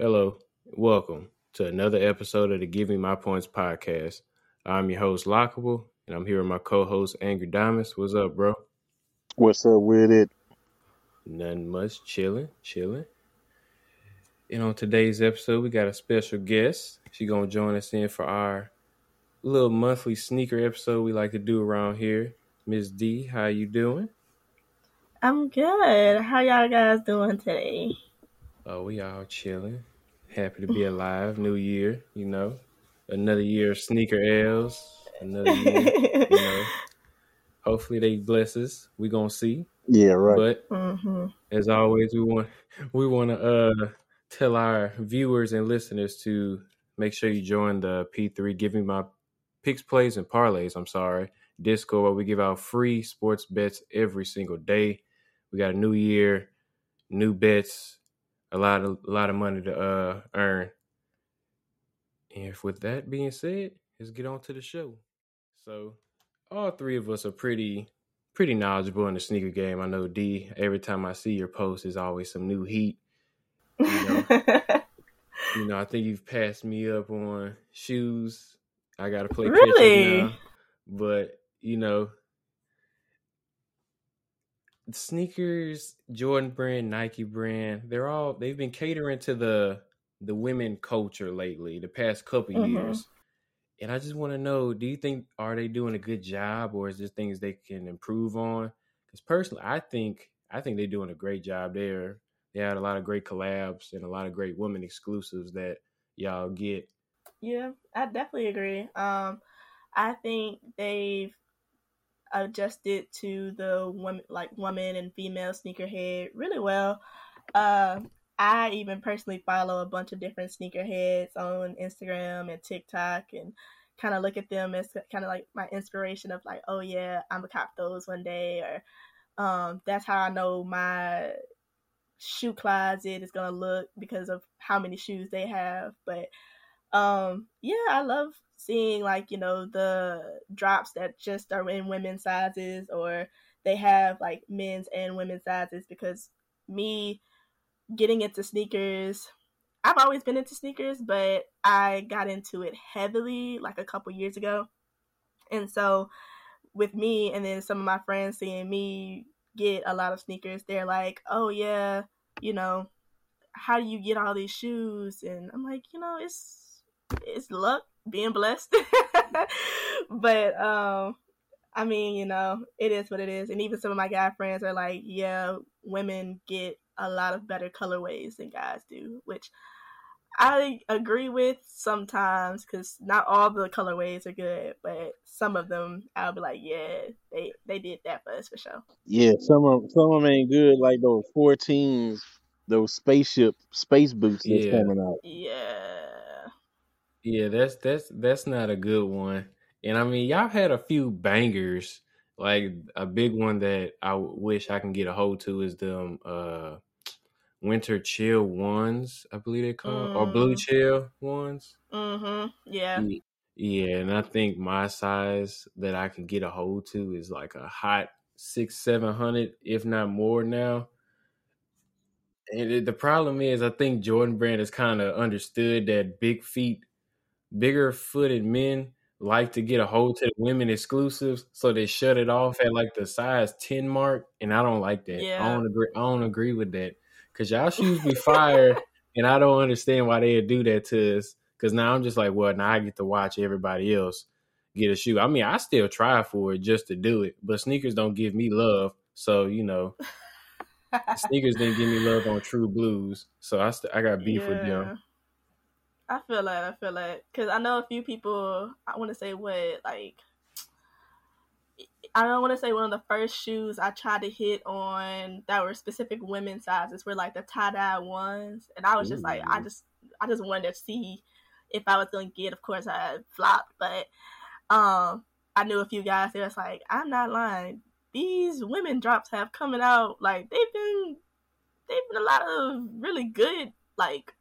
Hello, welcome to another episode of the Give Me My Points podcast. I'm your host, Lockable, and I'm here with my co host, Angry Diamonds. What's up, bro? What's up with it? Nothing much, chilling, chilling. And on today's episode, we got a special guest. She gonna join us in for our little monthly sneaker episode we like to do around here. Miss D, how you doing? I'm good. How y'all guys doing today? Oh, we all chilling. Happy to be alive. New year, you know. Another year of sneaker L's. Another year, you know. Hopefully they bless us. We gonna see. Yeah, right. But hmm as always, we want we want to uh tell our viewers and listeners to make sure you join the P3 Giving My Picks, Plays, and Parlays. I'm sorry, Discord where we give out free sports bets every single day. We got a new year, new bets, a lot of a lot of money to uh earn. And if with that being said, let's get on to the show. So all three of us are pretty pretty knowledgeable in the sneaker game. I know D. Every time I see your post, there's always some new heat. You know, you know. I think you've passed me up on shoes. I got to play catch up Really? now, but you know, sneakers, Jordan brand, Nike brand, they're all they've been catering to the the women culture lately, the past couple Mhm. years. And I just want to know, do you think are they doing a good job or is there things they can improve on? Because personally, I think I think they're doing a great job there. They had a lot of great collabs and a lot of great women exclusives that y'all get. yeah, I definitely agree. Um, I think they've adjusted to the women, like woman and female sneakerhead, really well. Uh, I even personally follow a bunch of different sneakerheads on Instagram and TikTok, and kind of look at them as kind of like my inspiration of like, oh yeah, I'm gonna cop those one day, or um, that's how I know my shoe closet is gonna look because of how many shoes they have. But um, yeah, I love seeing like you know the drops that just are in women's sizes, or they have like men's and women's sizes. Because me getting into sneakers, I've always been into sneakers, but I got into it heavily like a couple years ago, and so with me and then some of my friends seeing me get a lot of sneakers, they're like, "Oh yeah, you know, how do you get all these shoes?" And I'm like, you know, it's it's luck, being blessed. but um I mean, you know, it is what it is. And even some of my guy friends are like, "Yeah, women get a lot of better colorways than guys do," which I agree with sometimes because not all the colorways are good, but some of them I'll be like, yeah, they they did that for us for sure. Yeah, some of some of them ain't good like those 14s, those spaceship space boots that's Yeah. coming out. Yeah, Yeah, that's that's that's not a good one. And I mean, y'all had a few bangers. Like a big one that I wish I can get a hold to is them uh winter chill ones, I believe they call or blue Mm. chill ones. mhm, yeah, Ye- Yeah, and I think my size that I can get a hold to is like a hot six, seven hundred, if not more now. And the problem is, I think Jordan Brand has kind of understood that big feet, bigger footed men like to get a hold to the women exclusives, so they shut it off at like the size ten mark, and I don't like that. Yeah. I don't agree. I don't agree with that because y'all shoes be fire, and I don't understand why they do that to us. Because now I'm just like, well, now I get to watch everybody else get a shoe. I mean, I still try for it just to do it, but sneakers don't give me love. So you know, sneakers didn't give me love on True Blues, so I st- I got beef with yeah. them. I feel that. I feel that because I know a few people. I want to say what like I don't want to say one of the first shoes I tried to hit on that were specific women's sizes were like the tie dye ones, and I was just like, I just, I just wanted to see if I was gonna get. Of course, I flopped, but um, I knew a few guys. They was like, I'm not lying. These women drops have coming out like they've been, they've been a lot of really good like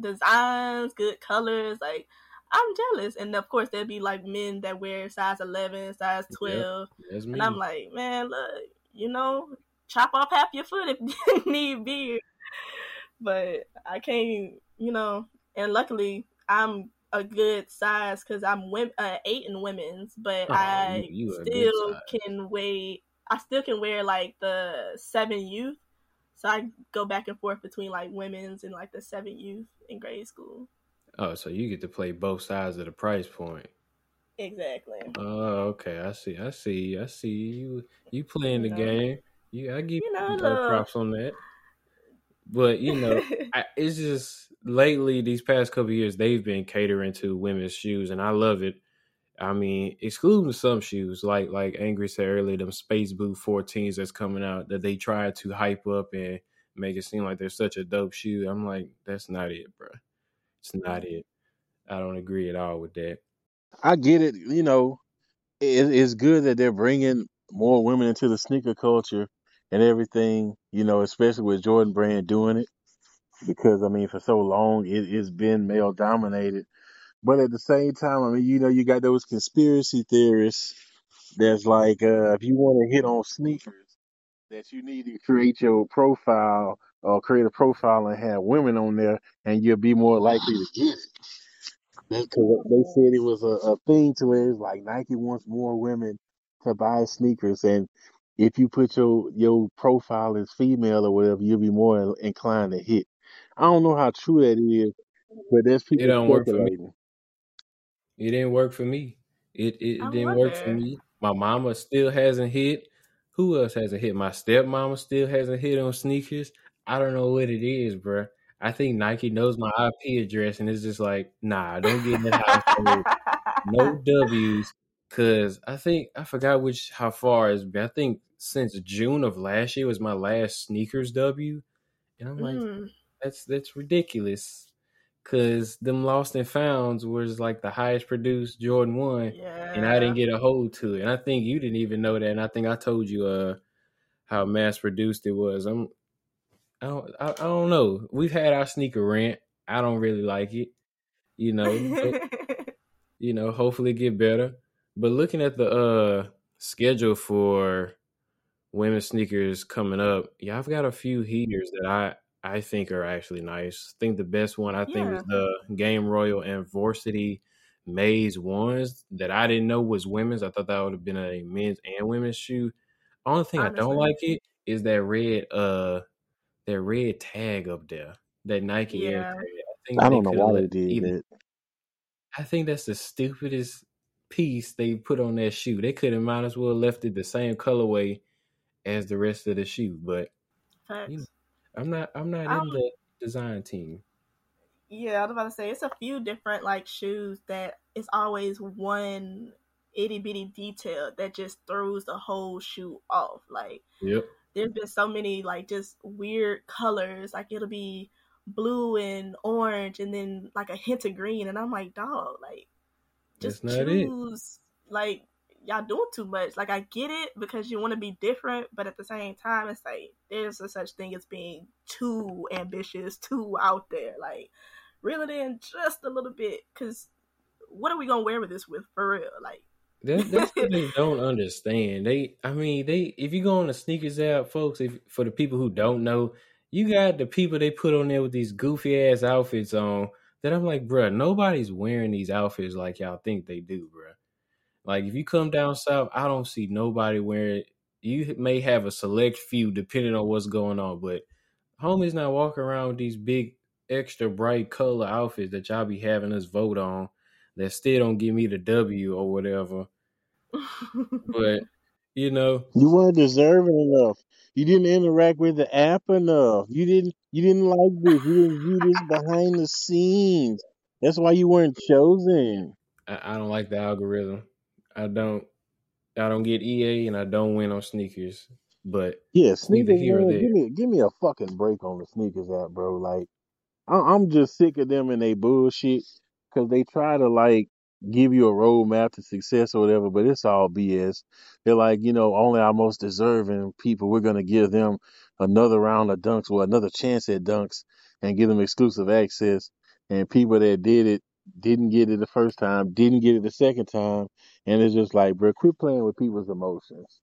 designs, good colors, like. I'm jealous, and of course there'd be like men that wear size eleven, size Yep, twelve, that's me. and I'm like, man, look, you know, chop off half your foot if you need be. but I can't, you know. And luckily, I'm a good size because I'm wim- uh, eight in women's, but Oh, I you, you still can weigh. I still can wear like the seven youth, so I go back and forth between like women's and like the seven youth in grade school. Oh, so you get to play both sides of the price point. Exactly. Oh, okay. I see. I see. I see you. You playing the You know. game. You, I give You know, uh, props on that. But you know, I, it's just lately these past couple of years they've been catering to women's shoes, and I love it. I mean, excluding some shoes like like Angry said earlier, them Space Boot 14s that's coming out that they try to hype up and make it seem like they're such a dope shoe. I'm like, that's not it, bro. It's not mm-hmm. it. I don't agree at all with that. I get it. You know, it, it's good that they're bringing more women into the sneaker culture and everything. You know, especially with Jordan Brand doing it, because I mean, for so long it, it's been male dominated. But at the same time, I mean, you know, you got those conspiracy theorists that's like, uh, if you want to hit on sneakers, that you need to create your profile or create a profile and have women on there, and you'll be more likely to get it. That's 'cause they said it was a, a thing to where it's like Nike wants more women to buy sneakers, and if you put your your profile as female or whatever, you'll be more inclined to hit. I don't know how true that is, but there's people don't work for me. speculating. It didn't work for me. It it, it didn't work for me. My mama still hasn't hit. Who else hasn't hit? My stepmama still hasn't hit on sneakers. I don't know what it is, bruh. I think Nike knows my IP address and it's just like, nah, don't get in the household. no W's. Cause I think I forgot which how far it's been. I think since June of last year was my last sneakers W. And I'm like, Mm, that's that's ridiculous. Cause them lost and founds was like the highest produced Jordan one yeah. and I didn't get a hold to it. And I think you didn't even know that. And I think I told you uh how mass produced it was. I'm I don't I, I don't know. We've had our sneaker rant. I don't really like it. You know, but, you know, hopefully get better. But looking at the uh schedule for women's sneakers coming up, yeah, I've got a few heaters that I I think are actually nice. I think the best one I think Yeah. is the Game Royal and Varsity Maize ones that I didn't know was women's. I thought that would have been a men's and women's shoe. Only thing I don't like it is that red uh that red tag up there. That Nike Air tag. I think I don't know why they did either that. I think that's the stupidest piece they put on that shoe. They could have might as well left it the same colorway as the rest of the shoe. But you know, Facts. I'm not I'm not in Um, the design team. Yeah, I was about to say it's a few different like shoes that it's always one itty bitty detail that just throws the whole shoe off. Like Yep. there's been so many like just weird colors. Like it'll be blue and orange and then like a hint of green and I'm like, dog, like just not it. choose like y'all doing too much. Like I get it because you want to be different, but at the same time it's like there's a such thing as being too ambitious, too out there. Like reel it in just a little bit because what are we gonna wear with this with for real? Like That, that's what they don't understand. They, I mean, they. If you go on the sneakers app, folks, if for the people who don't know, you got the people they put on there with these goofy ass outfits on. That I'm like, bruh, nobody's wearing these outfits like y'all think they do, bruh. Like if you come down south, I don't see nobody wearing. it. You may have a select few depending on what's going on, but homies not walking around with these big, extra bright color outfits that y'all be having us vote on. That still don't give me the W or whatever. But you know, You weren't deserving enough. You didn't interact with the app enough. You didn't. You didn't like this. You didn't view this behind the scenes. That's why you weren't chosen. I, I don't like the algorithm. I don't. I don't get EA, and I don't win on sneakers. But Yeah, sneakers, here or man. there. Give me, give me a fucking break on the sneakers app, bro. Like, I, I'm just sick of them and they bullshit because they try to like give you a roadmap to success or whatever, but it's all BS. They're like, you know, only our most deserving people, we're gonna give them another round of dunks or another chance at dunks and give them exclusive access. And people that did it didn't get it the first time, didn't get it the second time, and it's just like, bro, quit playing with people's emotions.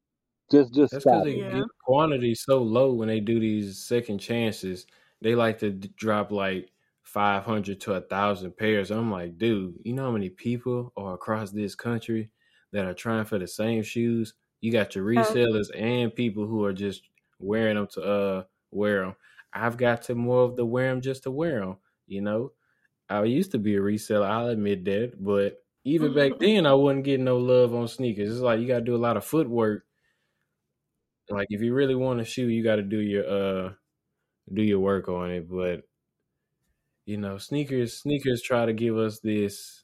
Just, just That's because stop they it. yeah. get quantity so low when they do these second chances. they like to d- drop like 500 to a thousand pairs. I'm like, dude, you know how many people are across this country that are trying for the same shoes? You got your resellers and people who are just wearing them to uh wear them. I've got to more of the wear them just to wear them. You know, I used to be a reseller. I'll admit that, but even back then, I wasn't getting no love on sneakers. It's like you got to do a lot of footwork. Like if you really want a shoe, you got to do your uh do your work on it. But you know, sneakers sneakers try to give us this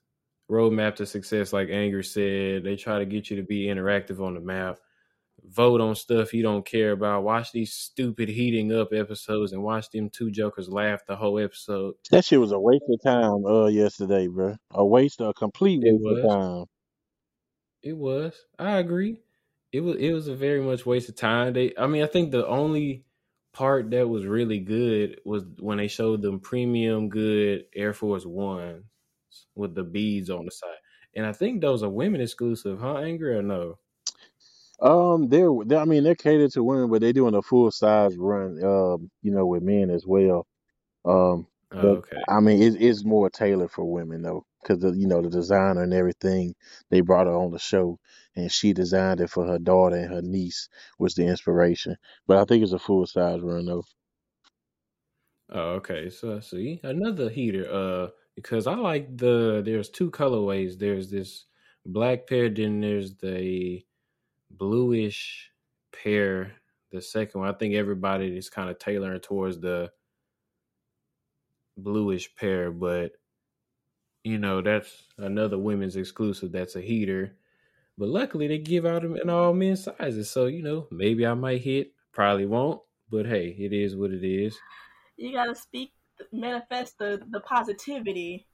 roadmap to success, like Anger said. They try to get you to be interactive on the map vote on stuff you don't care about. Watch these stupid heating up episodes and watch them two jokers laugh the whole episode. That shit was a waste of time uh yesterday, bro. A waste, of a complete It waste of time. It was. I agree. It was. It was a very much waste of time. They. I mean, I think the only part that was really good was when they showed them premium good Air Force Ones with the beads on the side. And I think those are women exclusive, huh? Angry or no? Um, they're, they I mean, they're catered to women, but they're doing a full size run, um, you know, with men as well. Um, Oh, but okay. I mean, it, it's more tailored for women though, because you know the designer and everything. They brought her on the show, and she designed it for her daughter and her niece was the inspiration. But I think it's a full size run though. Oh, okay. So I see another heater. Uh, because I like the there's two colorways. There's this black pair, then there's the bluish pair. The second one, I think everybody is kind of tailoring towards the bluish pair, but you know that's another women's exclusive. That's a heater. But luckily, they give out them in all men's sizes. So you know, maybe I might hit. Probably won't. But hey, it is what it is. You gotta speak, manifest the the positivity.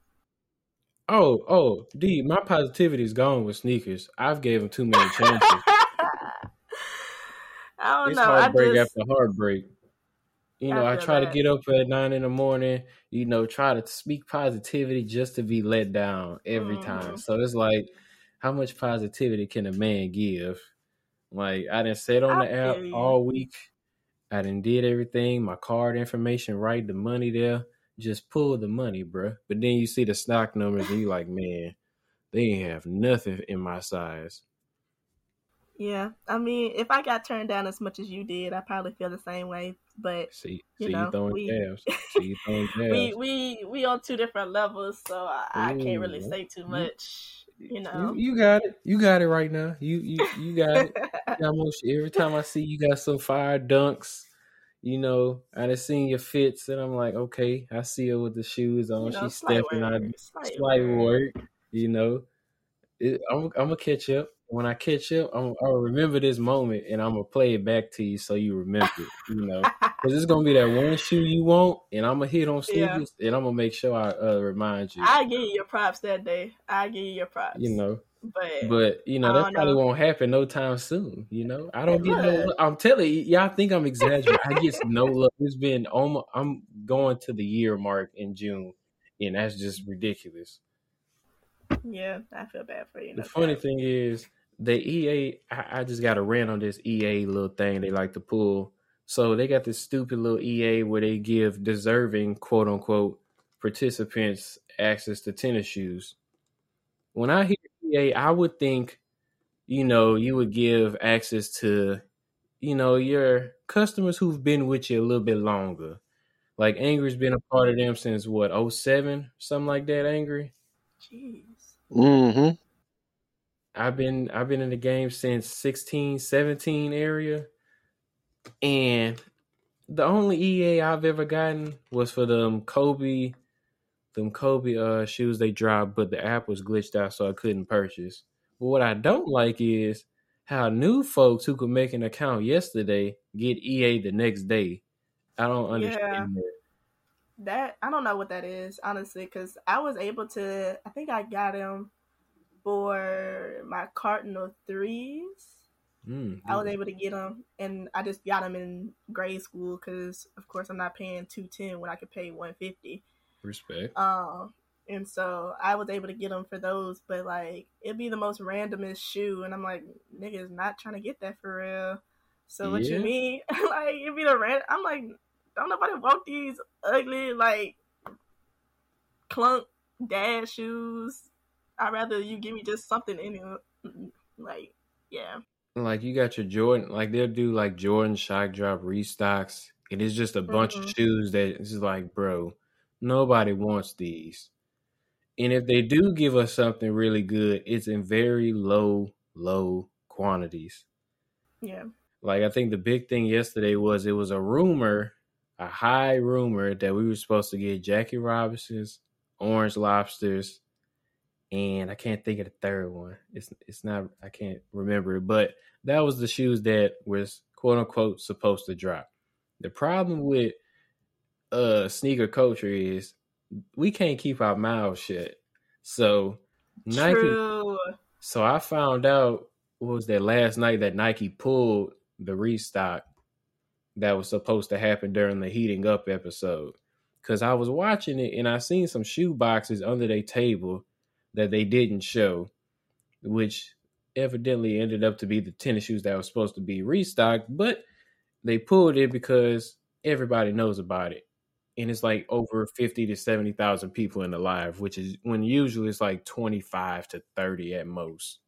Oh, oh, D, my positivity is gone with sneakers. I've gave them too many chances. I don't it's know. I heartbreak just after heartbreak. You know, I I try to get up at nine in the morning, you know, try to speak positivity just to be let down every time. Mhm. So it's like, how much positivity can a man give? Like, I didn't sit on I the app you. all week. I didn't did everything, my card information right, the money there. Just pull the money, bruh. But then you see the stock numbers and you like, man, they ain't have nothing in my size. Yeah, I mean, if I got turned down as much as you did, I probably feel the same way. But See, you see you know, throwing we. See you throwing we we we on two different levels, so I, I can't really say too much. You you know. you got it. You got it right now. You you you got it. You shit. Every time I see you got some fire dunks, you know, I done seen your fits, and I'm like, okay, I see her with the shoes you on. know, She's stepping out, word, slight slight word. work, you know. It, I'm I'm gonna catch up. When I catch up, I'm, I'll remember this moment, and I'm gonna play it back to you so you remember it. You know, because it's gonna be that one shoe you want, and I'm gonna hit on yeah, sneakers, and I'm gonna make sure I uh, remind you. I give you your props that day. I give you your props. You know. but But you know that probably know. won't happen no time soon. You know, I don't get no. I'm telling you, y'all think I'm exaggerating. I get no love. It's been almost. I'm going to the year mark in June, and that's just ridiculous. yeah, I feel bad for you. The funny thing is, the EA. I, I just got to rant on this EA little thing they like to pull. So they got this stupid little EA where they give deserving quote unquote participants access to tennis shoes. When I hear EA, I would think you know, you would give access to, you know, your customers who've been with you a little bit longer. Like Angry's been a part of them since what, 07? Something like that, Angry? Jeez. Mm-hmm. I've been I've been in the game since 16, 17 area. And the only EA I've ever gotten was for them Kobe them Kobe uh shoes they dropped, but the app was glitched out so I couldn't purchase. But what I don't like is how new folks who could make an account yesterday get EA the next day. I don't Yeah, understand that. that I don't know what that is honestly, because I was able to. I think I got him for my Cardinal threes. Mm, I was able to get them, and I just got them in grade school because, of course, I'm not paying two ten when I could pay one fifty. respect. Um, and so I was able to get them for those, but like it'd be the most randomest shoe, and I'm like, niggas not trying to get that for real. So what you mean? like it'd be the ran. I'm like, don't nobody want these ugly like clunk dad shoes. I'd rather you give me just something in it. Like, yeah. Like you got your Jordan, like they'll do like Jordan shock drop restocks. And It is just a bunch Mhm. of shoes that it's like, bro, nobody wants these. And if they do give us something really good, it's in very low, low quantities. Yeah. Like I think the big thing yesterday was it was a rumor, a high rumor that we were supposed to get Jackie Robinson's, Orange Lobsters, and I can't think of the third one. It's it's not I can't remember it, but that was the shoes that was quote unquote supposed to drop. The problem with uh sneaker culture is we can't keep our mouths shut. So Nike True. so I found out what was that last night that Nike pulled the restock that was supposed to happen during the heating up episode. Cause I was watching it and I seen some shoe boxes under their table that they didn't show, which evidently ended up to be the tennis shoes that were supposed to be restocked, but they pulled it because everybody knows about it. And it's like over 50 to 70,000 people in the live, which is when usually it's like 25 to 30 at most.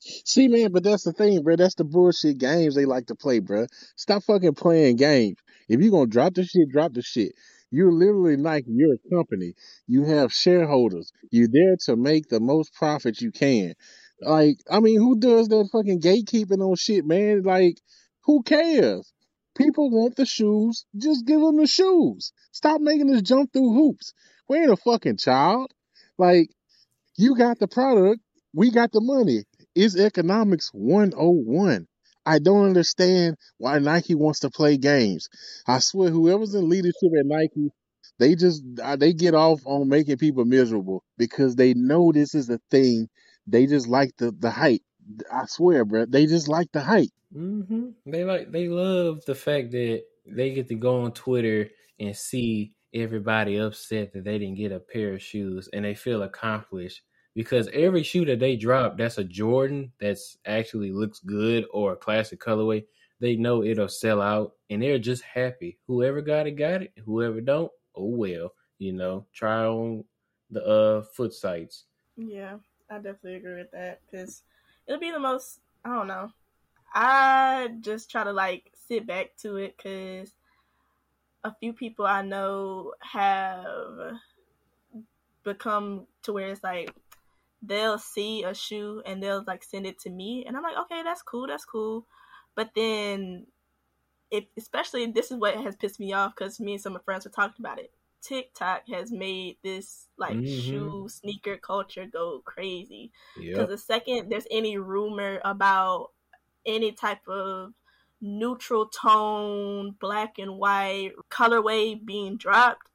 See, man, but that's the thing, bro. That's the bullshit games they like to play, bro. Stop fucking playing games. If you're gonna drop the shit, drop the shit. You're literally like You're company. You have shareholders. You're there to make the most profit you can. Like, I mean, who does that fucking gatekeeping on shit, man? Like, who cares? People want the shoes. Just give them the shoes. Stop making us jump through hoops. We ain't a fucking child. Like, you got the product. We got the money. It's economics 101. I don't understand why Nike wants to play games. I swear, whoever's in leadership at Nike, they just uh, they get off on making people miserable because they know this is a thing. They just like the the hype. I swear, bro, they just like the hype. hmm They like they love the fact that they get to go on Twitter and see everybody upset that they didn't get a pair of shoes and they feel accomplished because every shoe that they drop that's a Jordan that's actually looks good or a classic colorway, they know it'll sell out and they're just happy. Whoever got it got it. Whoever don't, oh well, you know, try on the uh foot sites. Yeah, I definitely agree with that because it'll be the most. I don't know. I just try to like sit back to it because a few people I know have become to where it's like they'll see a shoe and they'll like send it to me and I'm like, okay, that's cool, that's cool. But then if especially this is what has pissed me off because me and some of my friends were talking about it. TikTok has made this like Mhm. shoe sneaker culture go crazy. Because Yep. the second there's any rumor about any type of neutral tone, black and white colorway being dropped,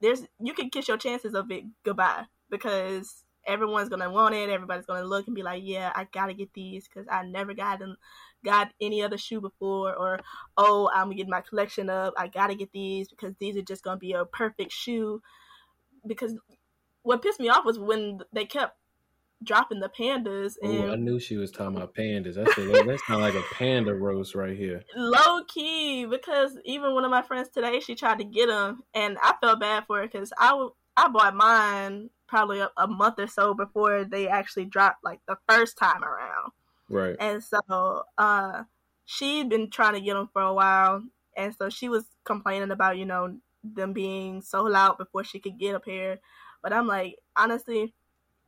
there's you can kiss your chances of it goodbye because everyone's gonna want it. Everybody's gonna look and be like, "Yeah, I gotta get these because I never got them, got any other shoe before." Or, "Oh, I'm gonna get my collection up. I gotta get these because these are just gonna be a perfect shoe." Because what pissed me off was when they kept dropping the pandas Oh, I knew she was talking about pandas. That's a, that's kind of like a panda roast right here. low key because even one of my friends today she tried to get them and I felt bad for her because I I bought mine probably a, a month or so before they actually dropped like the first time around Right. and so uh she'd been trying to get them for a while and so she was complaining about you know them being sold out before she could get a pair but I'm like honestly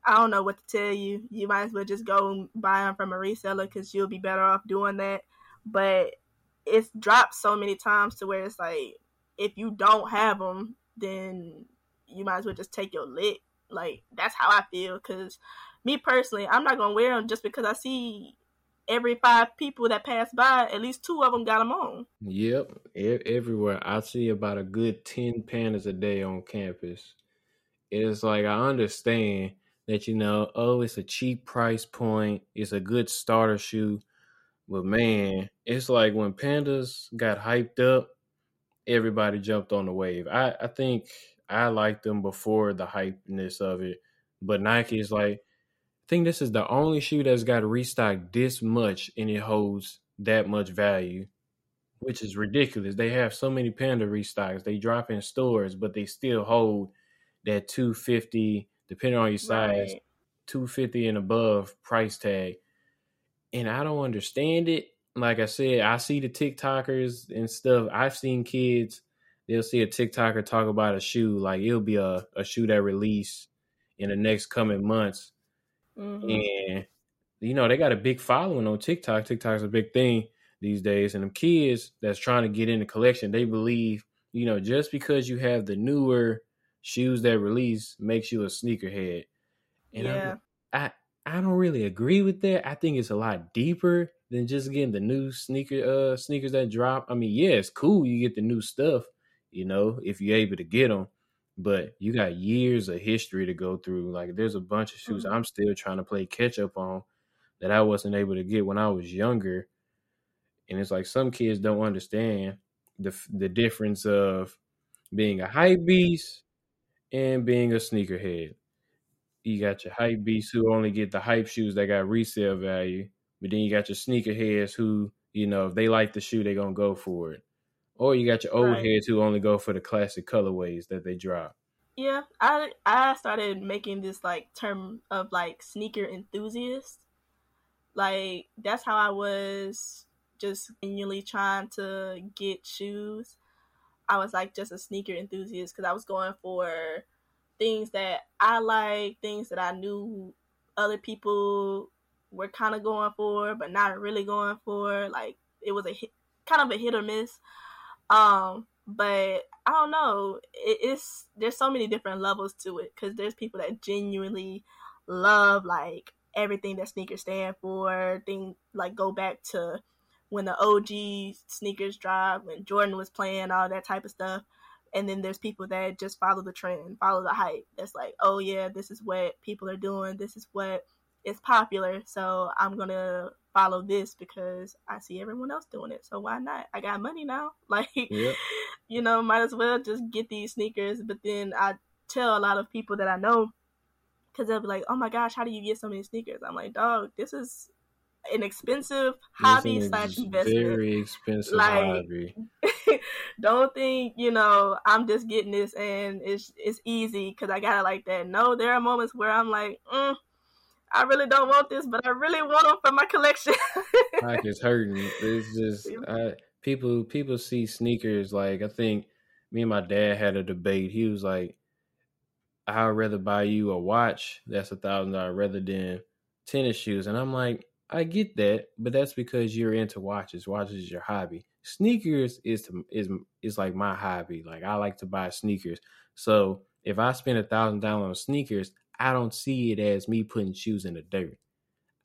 I don't know what to tell you. You might as well just go and buy them from a reseller because you'll be better off doing that. But it's dropped so many times to where it's like, if you don't have them, then you might as well just take your lick. Like that's how I feel. Because me personally, I'm not gonna wear them just because I see every five people that pass by, at least two of them got them on. Yep. E- everywhere. I see about a good 10 pandas a day on campus. It's like, I understand that, you know, oh, it's a cheap price point, it's a good starter shoe. But man, it's like when pandas got hyped up, everybody jumped on the wave. I, I think I liked them before the hypeness of it. But Nike is like, I think this is the only shoe that's got restocked this much and it holds that much value which is ridiculous. They have so many Panda restocks. They drop in stores, but they still hold that 250 depending on your size, Right. 250 and above price tag. And I don't understand it. Like I said, I see the TikTokers and stuff. I've seen kids, they'll see a TikToker talk about a shoe, like it'll be a, a shoe that release in the next coming months. hmm And you know, they got a big following on TikTok. TikTok's a big thing these days. And them kids that's trying to get in the collection, they believe, you know, just because you have the newer shoes that release makes you a sneakerhead. And I'm- I I don't really agree with that. I think it's a lot deeper than just getting the new sneaker uh sneakers that drop. I mean, yeah, it's cool you get the new stuff, you know, if you're able to get them, but you got years of history to go through. Like there's a bunch of shoes Mhm. I'm still trying to play catch up on that I wasn't able to get when I was younger. And it's like some kids don't understand the the difference of being a hype beast and being a sneakerhead you got your hype beasts who only get the hype shoes that got resale value, but then you got your sneakerheads who, you know, if they like the shoe, they're gonna go for it. Or you got your old Right. heads who only go for the classic colorways that they drop. Yeah, I I started making this like term of like sneaker enthusiast. Like that's how I was just genuinely trying to get shoes. I was like just a sneaker enthusiast because I was going for things that I like, things that I knew other people were kind of going for, but not really going for. Like it was a hit, kind of a hit or miss. Um, but I don't know. It, it's there's so many different levels to it because there's people that genuinely love like everything that sneakers stand for. Thing like go back to when the OG sneakers dropped, when Jordan was playing, all that type of stuff. And then there's people that just follow the trend, follow the hype. That's like, oh yeah, this is what people are doing. This is what is popular. So I'm gonna follow this because I see everyone else doing it. So why not? I got money now. Like, Yep. you know, might as well just get these sneakers. But then I tell a lot of people that I know because they'll be like, "Oh my gosh, how do you get so many sneakers?" I'm like, "Dog, this is an expensive hobby It's an slash investment. Very expensive Like, hobby. Don't think you know I'm just getting this and it's it's easy because I got it like that. No, there are moments where I'm like, mm, I really don't want this, but I really want them for my collection. Pockets hurting. It's just I, people people see sneakers like I think me and my dad had a debate. He was like, I'd rather buy you a watch that's a thousand dollars rather than tennis shoes. And I'm like, I get that, but that's because you're into watches. Watches is your hobby. Sneakers is to, is is like my hobby. Like I like to buy sneakers. So if I spend a thousand dollars on sneakers, I don't see it as me putting shoes in the dirt.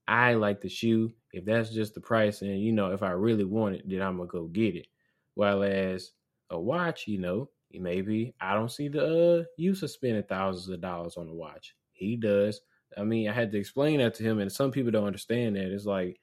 I like the shoe. If that's just the price, and you know, if I really want it, then I'm gonna go get it. While as a watch, you know, maybe I don't see the uh, use of spending thousands of dollars on a watch. He does. I mean, I had to explain that to him, and some people don't understand that. It's like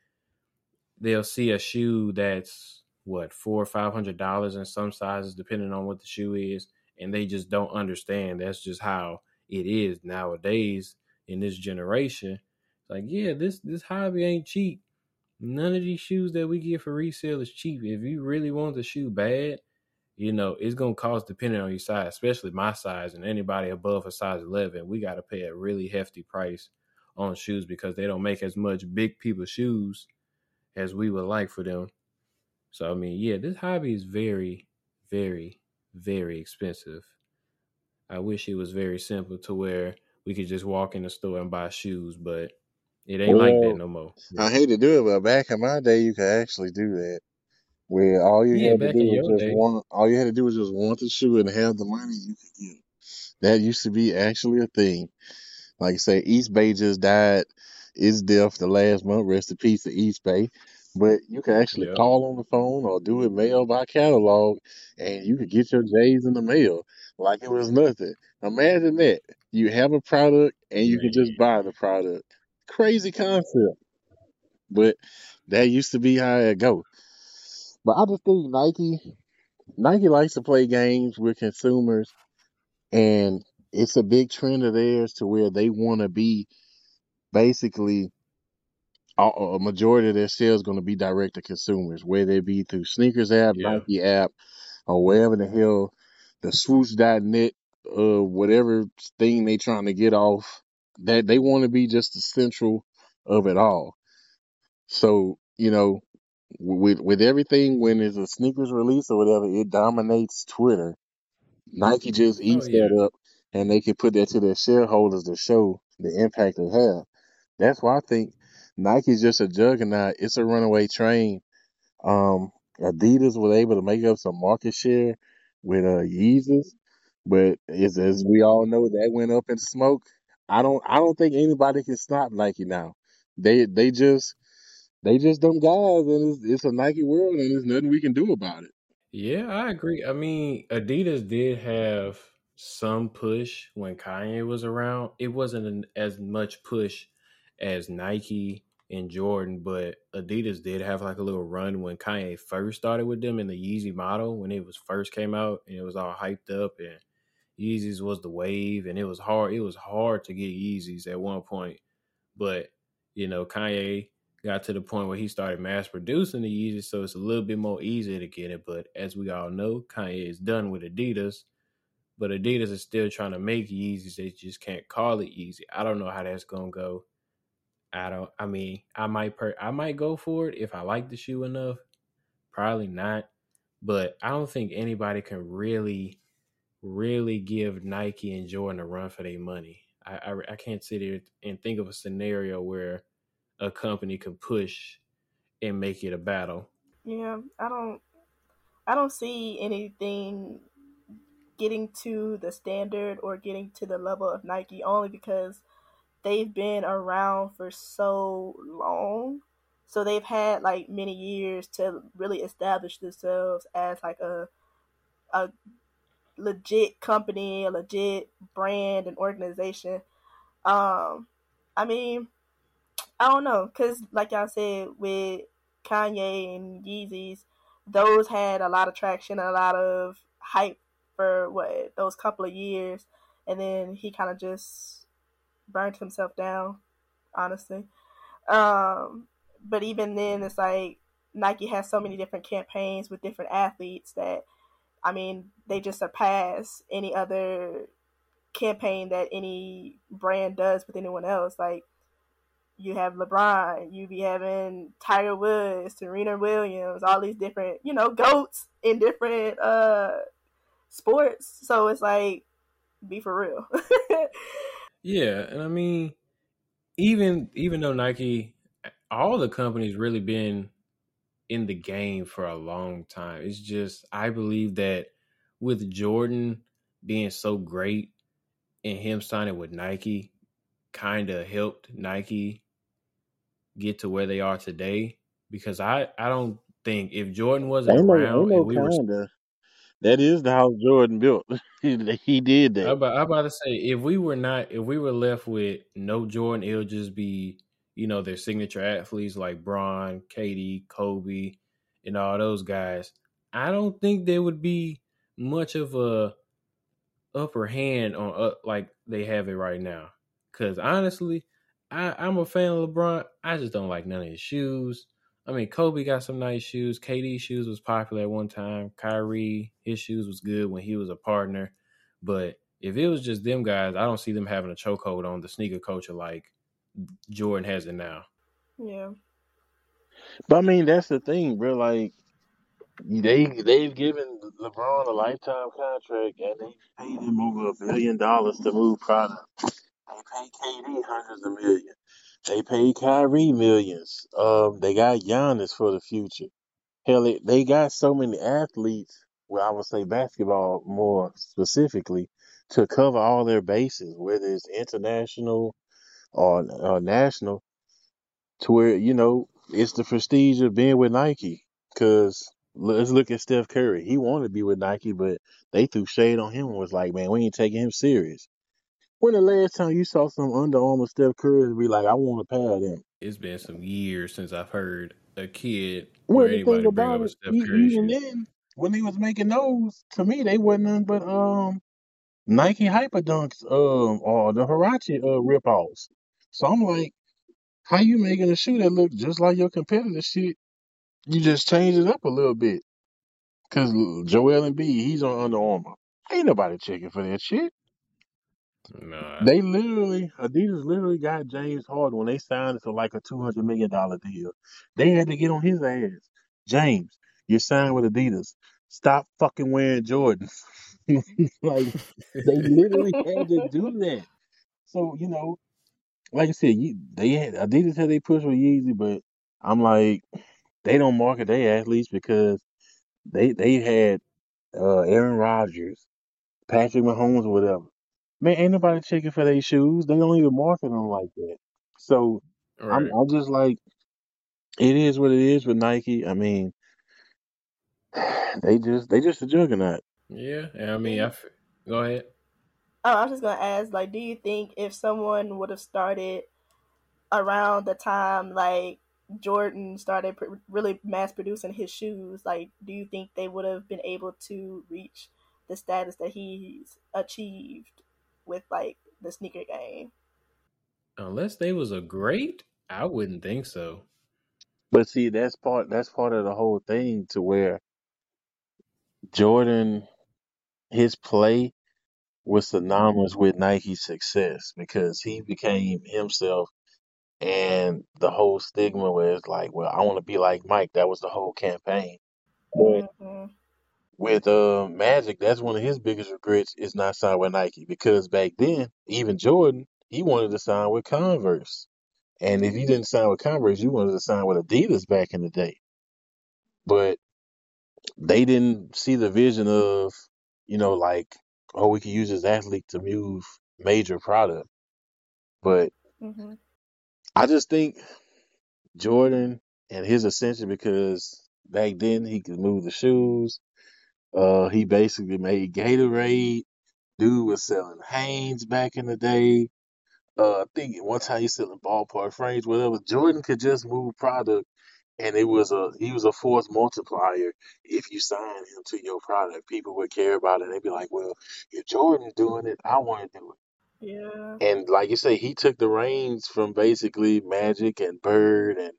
they'll see a shoe that's what four or five hundred dollars in some sizes, depending on what the shoe is, and they just don't understand. That's just how it is nowadays in this generation. Like, yeah, this this hobby ain't cheap. None of these shoes that we get for resale is cheap. If you really want the shoe bad, you know, it's gonna cost depending on your size, especially my size and anybody above a size eleven, we gotta pay a really hefty price on shoes because they don't make as much big people shoes as we would like for them. So I mean, yeah, this hobby is very, very, very expensive. I wish it was very simple to where we could just walk in the store and buy shoes, but it ain't like that no more. I hate to do it, but back in my day, you could actually do that. Where all you Yeah, had to do was just day. want, all you had to do was just want the shoe and have the money, you could get. That used to be actually a thing. Like I say, Eastbay just died. Its death the last month. Rest in peace to Eastbay. But you can actually Yep. call on the phone or do it mail by catalog, and you could get your J's in the mail like it was nothing. Imagine that. You have a product and you can just buy the product. Crazy concept. But that used to be how it go. But I just think Nike Nike likes to play games with consumers and it's a big trend of theirs to where they want to be basically a, majority of their sales going to be direct to consumers, whether it be through sneakers app, Yeah. Nike app, or wherever the hell the swoosh.net, uh, whatever thing they trying to get off. That they want to be just the central of it all. So you know, with with everything when there's a sneakers release or whatever, it dominates Twitter. Nike just Oh eats yeah. that up, and they can put that to their shareholders to show the impact they have. That's why I think Nike's just a juggernaut. It's a runaway train. Um, Adidas was able to make up some market share with uh Yeezys, but as as we all know, that went up in smoke. I don't I don't think anybody can stop Nike now. They they just they just them guys, and it's, it's a Nike world, and there's nothing we can do about it. Yeah, I agree. I mean, Adidas did have some push when Kanye was around. It wasn't an, as much push as Nike and Jordan, but Adidas did have like a little run when Kanye first started with them in the Yeezy model when it was first came out and it was all hyped up and Yeezys was the wave and it was hard. It was hard to get Yeezys at one point, but you know Kanye got to the point where he started mass producing the Yeezys, so it's a little bit more easy to get it. But as we all know, Kanye is done with Adidas, but Adidas is still trying to make Yeezys. They just can't call it Yeezy. I don't know how that's gonna go. I don't. I mean, I might per, I might go for it if I like the shoe enough. Probably not, but I don't think anybody can really, really give Nike and Jordan a run for their money. I, I I can't sit here and think of a scenario where a company could push and make it a battle. Yeah, I don't I don't see anything getting to the standard or getting to the level of Nike only because they've been around for so long. So they've had like many years to really establish themselves as like a a legit company, a legit brand and organization. Um I mean, I don't know, cause like y'all said with Kanye and Yeezys, those had a lot of traction, a lot of hype for what those couple of years, and then he kind of just burnt himself down, honestly. Um, but even then, it's like Nike has so many different campaigns with different athletes that, I mean, they just surpass any other campaign that any brand does with anyone else. Like you have LeBron, you be having Tiger Woods, Serena Williams, all these different, you know, goats in different uh sports. So it's like be for real. yeah, and I mean even even though Nike all the companies really been in the game for a long time. It's just I believe that with Jordan being so great and him signing with Nike kind of helped Nike get to where they are today because I I don't think if Jordan wasn't Ain't around ain't no and we were kinda. That is the house Jordan built. he, did I that. about, I about to say if we were not if we were left with no Jordan, it'll just be you know their signature athletes like Bron, KD, Kobe, and all those guys. I don't think there would be much of a upper hand on uh, like they have it right now. Because honestly, I, I'm a fan of LeBron. I just don't like none of his shoes. I mean, Kobe got some nice shoes. KD shoes was popular at one time. Kyrie, his shoes was good when he was a partner. But if it was just them guys, I don't see them having a chokehold on the sneaker culture like Jordan has it now. yeah. But I mean, that's the thing, bro. Like they they've given LeBron a lifetime contract, and they paid him over a billion dollars to move product. They paid KD hundreds of millions. They paid Kyrie millions. Um, they got Giannis for the future. Hell, they, they got so many athletes. Well, I would say basketball more specifically to cover all their bases, whether it's international or, or national, to where you know it's the prestige of being with Nike. Because let's look at Steph Curry. He wanted to be with Nike, but they threw shade on him and was like, "Man, we ain't taking him serious." When the last time you saw some Under Armour Steph Curry be like, "I want a pair of them"? It's been some years since I've heard a kid Well, or anybody bring up a Steph Curry even then, when they was making those, to me they wasn't nothing but um Nike Hyperdunks um or the Huarache uh rip offs. So I'm like, How you making a shoe that look just like your competitor shit? You just change it up a little bit. Cause Joel Embiid, he's on Under Armour. Ain't nobody checking for that shit. Nah. They literally, Adidas literally got James Harden when they signed it to like a two hundred million dollar deal. They had to get on his ass. James, you're signed with Adidas. Stop fucking wearing Jordans. like they literally had to do that. So you know, like I said, you, they had Adidas had they push with Yeezy, but I'm like, they don't market their athletes because they they had uh, Aaron Rodgers, Patrick Mahomes, whatever. Man, ain't nobody checking for their shoes. They don't even market them like that. So I'm right. I'm just like, it is what it is with Nike. I mean, they just they just a juggernaut. Yeah. and I mean, mm. I f- go ahead. Oh, I was just gonna ask, like, do you think if someone would have started around the time like Jordan started pr- really mass producing his shoes, like, do you think they would have been able to reach the status that he's achieved with like the sneaker game? Unless they was a great, I wouldn't think so. But see, that's part that's part of the whole thing to where Jordan, his play was synonymous with Nike's success because he became himself and the whole stigma was like, well, I want to be like Mike. That was the whole campaign. But hmm with uh Magic, that's one of his biggest regrets is not signing with Nike because back then, even Jordan, he wanted to sign with Converse. And if you didn't sign with Converse, you wanted to sign with Adidas back in the day. But they didn't see the vision of, you know, like, oh, we can use this athlete to move major product. But hmm I just think Jordan and his ascension because back then he could move the shoes. Uh, he basically made Gatorade. Dude was selling Hanes back in the day. Uh, I think one time he selling ballpark frames, whatever. Jordan could just move product, and it was a he was a force multiplier. If you sign him to your product, people would care about it. They'd be like, "Well, if Jordan's doing it, I want to do it." Yeah. And like you say, he took the reins from basically Magic and Bird and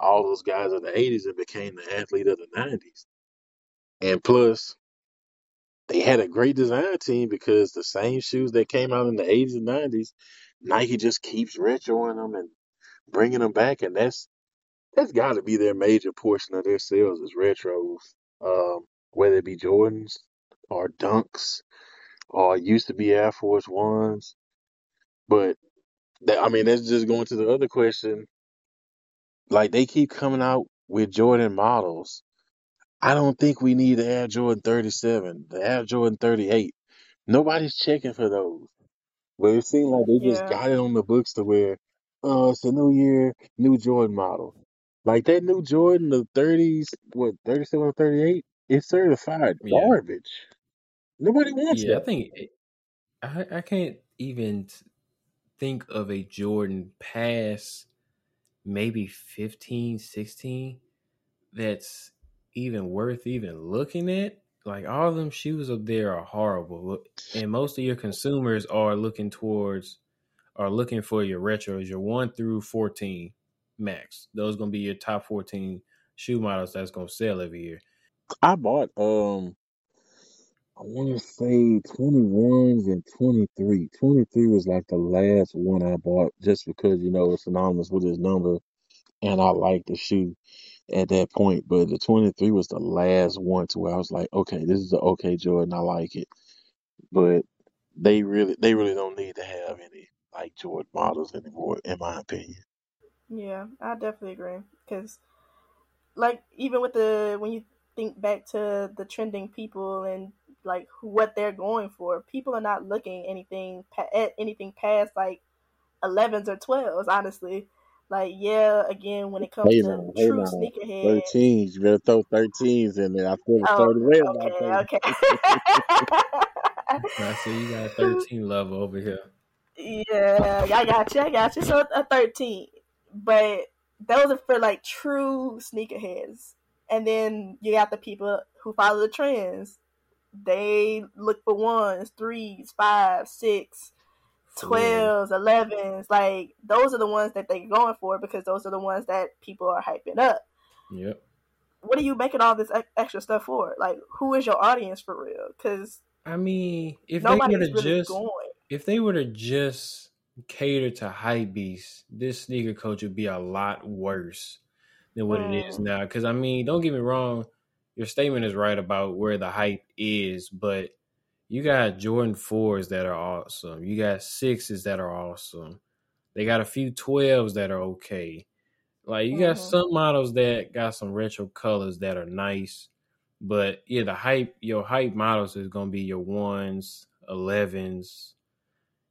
all those guys of the '80s and became the athlete of the '90s. And plus, they had a great design team because the same shoes that came out in the 80s and 90s, Nike just keeps retroing them and bringing them back, and that's that's got to be their major portion of their sales is retros, um, whether it be Jordans or Dunks or used to be Air Force Ones. But that, I mean, that's just going to the other question. Like they keep coming out with Jordan models. I don't think we need the Air Jordan 37, the Air Jordan 38. Nobody's checking for those. But it seemed like they just Yeah. got it on the books to where, uh, it's a new year, new Jordan model. Like that new Jordan, the 30s, what, 37 or 38? It's certified Yeah. garbage. Nobody wants Yeah, I that. think it, I I can't even think of a Jordan past maybe 15, 16 that's even worth even looking at. Like all of them shoes up there are horrible. And most of your consumers are looking towards are looking for your retros, your 1 through 14 max. Those to be your top 14 shoe models that's to sell every year. I bought, um, I want to say 21s and 23. 23 was like the last one I bought just because, you know, it's synonymous with his number and I like the shoe at that point. But the 23 was the last one to where I was like, okay, this is the okay Jordan. I like it. But they really, they really don't need to have any like Jordan models anymore, in my opinion. Yeah, I definitely agree. Because, like, even with the when you think back to the trending people and like what they're going for, people are not looking anything at anything past like 11s or 12s. Honestly, like yeah, again when it comes Hey to now, hey true now, sneakerheads. 13s. You better throw 13s in there. I feel a Oh, certain way about okay, those. okay. I see you got a 13 level over here. Yeah, I got you. I got you. So a thirteen, but those are for like true sneakerheads. And then you got the people who follow the trends. They look for ones, threes, five, six, 12s, 11s. Like those are the ones that they're going for because those are the ones that people are hyping up. Yep. What are you making all this extra stuff for? Like, who is your audience for real? Because I mean, if they were to really just going. if they were to just cater to hype beasts, this sneaker culture would be a lot worse than what mm. it is mm. now. Because I mean, don't get me wrong, your statement is right about where the hype is, but you got Jordan fours that are awesome. You got sixes that are awesome. They got a few twelves that are okay. Like you got mm-hmm. some models that got some retro colors that are nice, but yeah, the hype your hype models is gonna be your ones, elevens,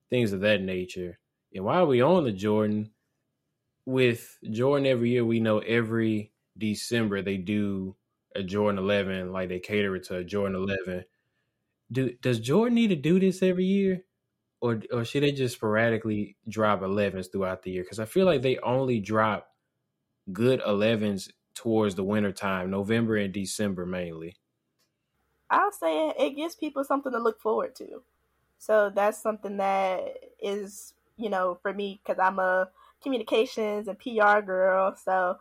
things of that nature. And while we on the Jordan, with Jordan every year, we know every December they do a Jordan 11, like they cater it to a Jordan 11 do does Jordan need to do this every year, or or should they just sporadically drop 11s throughout the year? Because I feel like they only drop good 11s towards the winter time, November and December mainly. I'll say it gives people something to look forward to. So that's something that is, you know, for me because I'm a communications and PR girl. So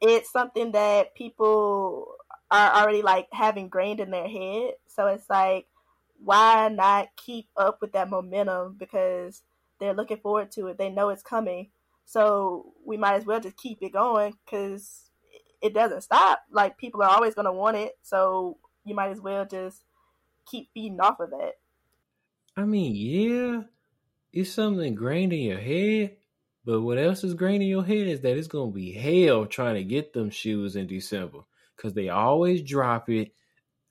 it's something that people are already like have ingrained in their head. So it's like why not keep up with that momentum because they're looking forward to it. They know it's coming. So we might as well just keep it going because it doesn't stop. Like people are always going to want it. So you might as well just keep feeding off of that. I mean, yeah, it's something ingrained in your head. But what else is ingrained in your head is that it's going to be hell trying to get them shoes in December because they always drop it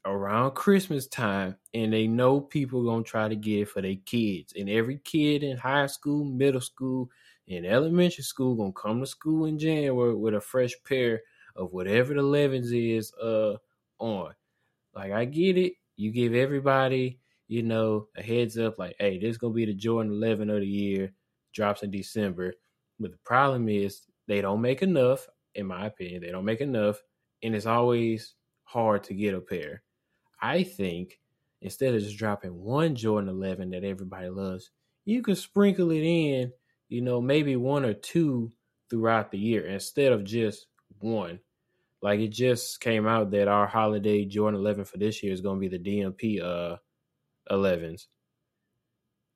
around Christmas time and they know people gonna try to get it for their kids. And every kid in high school, middle school, and elementary school gonna come to school in January with a fresh pair of whatever the Levens is uh on. Like I get it. You give everybody, you know, a heads up like, hey, this gonna be the Jordan 11 of the year, drops in December. But the problem is they don't make enough, in my opinion. They don't make enough, and it's always hard to get a pair. I think instead of just dropping one Jordan 11 that everybody loves, you could sprinkle it in, you know, maybe one or two throughout the year instead of just one. Like it just came out that our holiday Jordan 11 for this year is going to be the DMP uh 11s.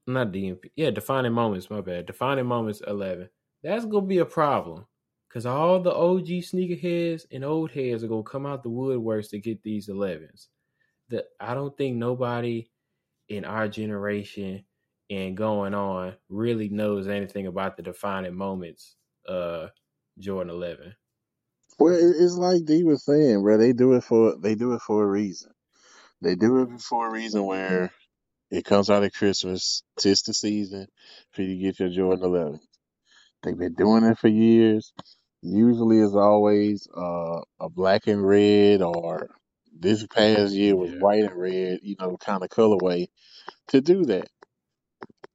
Not DMP. Yeah, defining moments, my bad. Defining moments 11. That's going to be a problem. Cause all the OG sneakerheads and old heads are gonna come out the woodworks to get these 11s the I don't think nobody in our generation and going on really knows anything about the defining moments uh Jordan 11. Well, it's like D was saying, bro. They do it for they do it for a reason. They do it for a reason where it comes out at Christmas. Tis the season for you to get your Jordan 11. They've been doing it for years. Usually, it's always uh, a black and red or this past year was white and red, you know, kind of colorway to do that.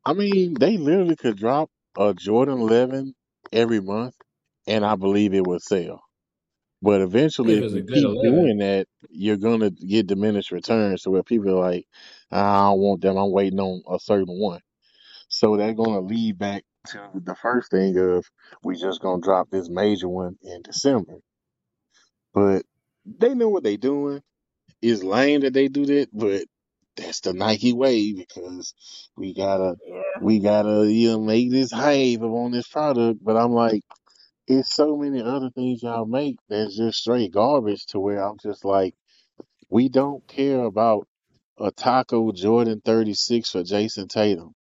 I mean, they literally could drop a Jordan 11 every month, and I believe it would sell. But eventually, if you keep 11. doing that, you're gonna get diminished returns. So where people are like, I don't want them. I'm waiting on a certain one. So they're gonna lead back to the first thing of we just gonna drop this major one in December. But they know what they're doing. It's lame that they do that, but that's the Nike way because we gotta yeah. we gotta you know make this hype on this product. But I'm like, it's so many other things y'all make that's just straight garbage to where I'm just like, we don't care about a taco Jordan 36 for Jayson Tatum.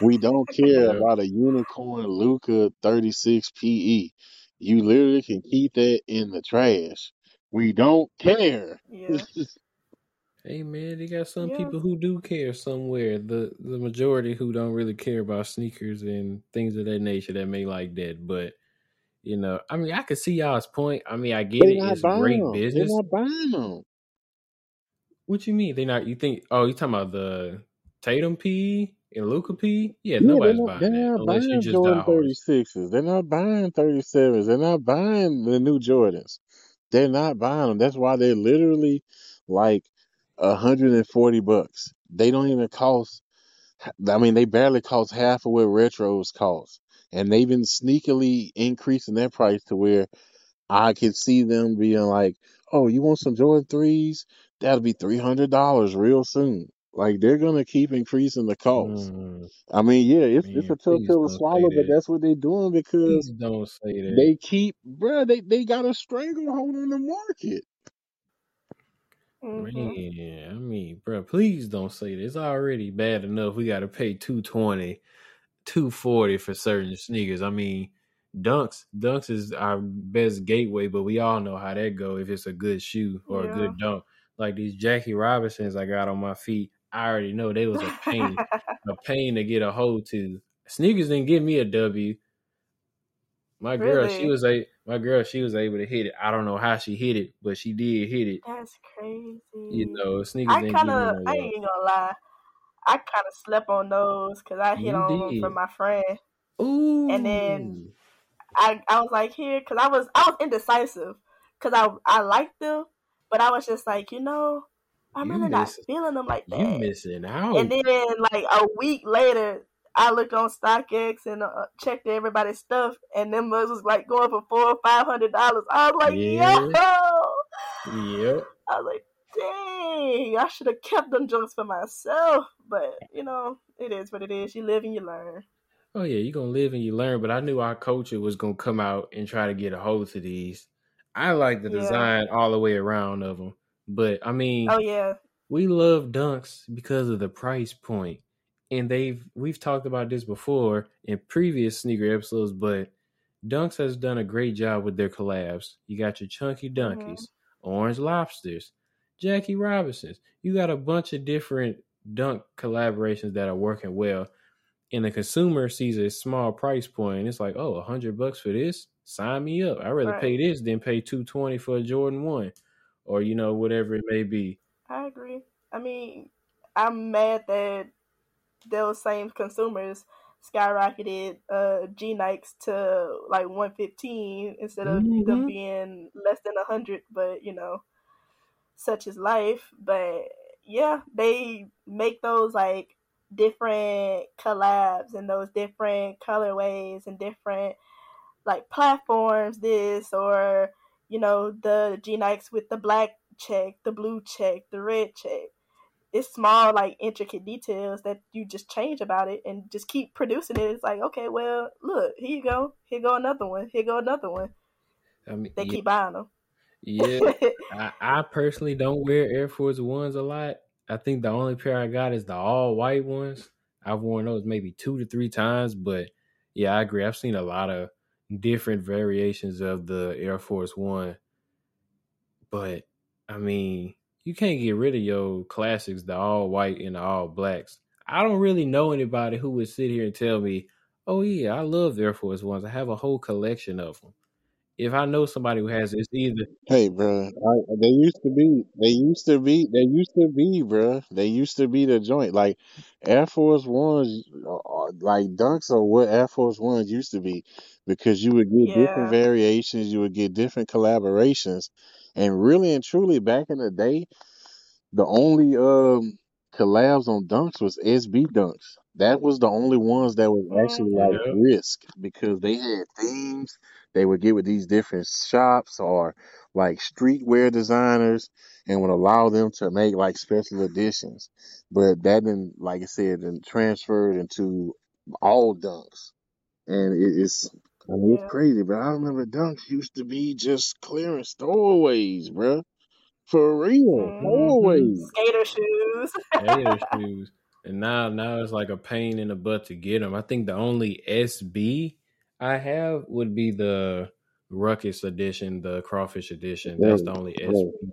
We don't care about a unicorn Luka 36 PE. You literally can keep that in the trash. We don't care. Yeah. hey man, they got some yeah. people who do care somewhere. The the majority who don't really care about sneakers and things of that nature that may like that. But you know, I mean, I can see y'all's point. I mean, I get They're it. It's great them. business. They're not buying them. What you mean? They not? You think? Oh, you talking about the Tatum P and Luka P? Yeah, yeah nobody's not, buying that unless you just Jordan 36s. They're not buying 37s. They're not buying the new Jordans. They're not buying them. That's why they're literally like a hundred and forty bucks. They don't even cost I mean, they barely cost half of what retros cost, and they've been sneakily increasing their price to where I could see them being like, "Oh, you want some Jordan threes? That'll be three hundred dollars real soon." Like they're gonna keep increasing the cost. Mm, I mean, yeah, it's it's a tough please pill to don't say swallow, but that. that's what they're doing because Please don't say that. they keep, bruh, they they got a stranglehold on the market. Mhm. Man, I mean, bro, please don't say that. It's already bad enough. We got to pay 220 240 for certain sneakers. I mean, Dunks, Dunks is our best gateway, but we all know how that go if it's a good shoe or a good dunk. Like these Jackie Robinsons I got on my feet, I already know they was a pain, a pain to get a hold to. Sneakers didn't give me a W. My girl, she was a my girl, she was able to hit it. I don't know how she hit it, but she did hit it. That's crazy. You know, sneakers I kind of, I ain't gonna lie. I kind of slept on those because I hit You on them did. from my friend, Ooh. and then I, I was like here because I was, I was indecisive because I, I liked them, but I was just like, you know, I'm You really not feeling them like that. you missing out. And then like a week later, I looked on StockX and uh, checked everybody's stuff, and them mugs was like going for four or five hundred dollars. I was like, Yeah. yo, yep. I was like, dang, I should have kept them jokes for myself. But you know, it is what it is. You live and you learn. Oh yeah, you're gonna live and you learn. But I knew our culture was gonna come out and try to get a hold to these. I like the Yeah. design all the way around of them, but I mean, Oh yeah, we love dunks because of the price point, and they've we've talked about this before in previous sneaker episodes. But Dunks has done a great job with their collabs. You got your Chunky Dunkies, mm-hmm. Orange Lobsters, Jackie Robinsons. You got a bunch of different dunk collaborations that are working well. And the consumer sees a small price point, and it's like, oh, a hundred bucks for this? Sign me up. I'd rather pay this than pay two twenty for a Jordan one, or you know whatever it may be. I agree. I mean, I'm mad that those same consumers skyrocketed uh G Nikes to like 115 instead of them Mhm. being less than 100. But you know, such is life. But yeah, they make those like different collabs and those different colorways and different like platforms. This or you know the G Nikes with the black check, the blue check, the red check. It's small, like intricate details that you just change about it and just keep producing it. It's like, okay, well, look, here you go. Here go another one. Here go another one. I mean, They yeah, keep buying them. yeah. I, I personally don't wear Air Force Ones a lot. I think the only pair I got is the all white ones. I've worn those maybe two to three times, but yeah, I agree. I've seen a lot of different variations of the Air Force One. But I mean, you can't get rid of your classics, the all white and the all blacks. I don't really know anybody who would sit here and tell me, "Oh yeah, I love Air Force Ones. I have a whole collection of them." If I know somebody who has, it's either Hey, bro, I, they used to be, they used to be, they used to be, bro. They used to be the joint. Like Air Force Ones, uh, uh, like dunks are what Air Force Ones used to be, because you would get different yeah. variations, you would get different collaborations, and really and truly, back in the day, the only um collabs on dunks was SB dunks. That was the only ones that was actually like yeah, risk because they had themes. They would get with these different shops or like streetwear designers and would allow them to make like special editions. But that didn't, like I said, then transferred into all dunks. And it, it's, I mean, it's Yeah. crazy, but I remember dunks used to be just clearance throwaways, bruh. For real, Mhm. hmm throwaways. Skater shoes. Gator shoes, and now now it's like a pain in the butt to get them. I think the only SB I have would be the Ruckus edition, the Crawfish edition. That's the Bro, only bro. SB.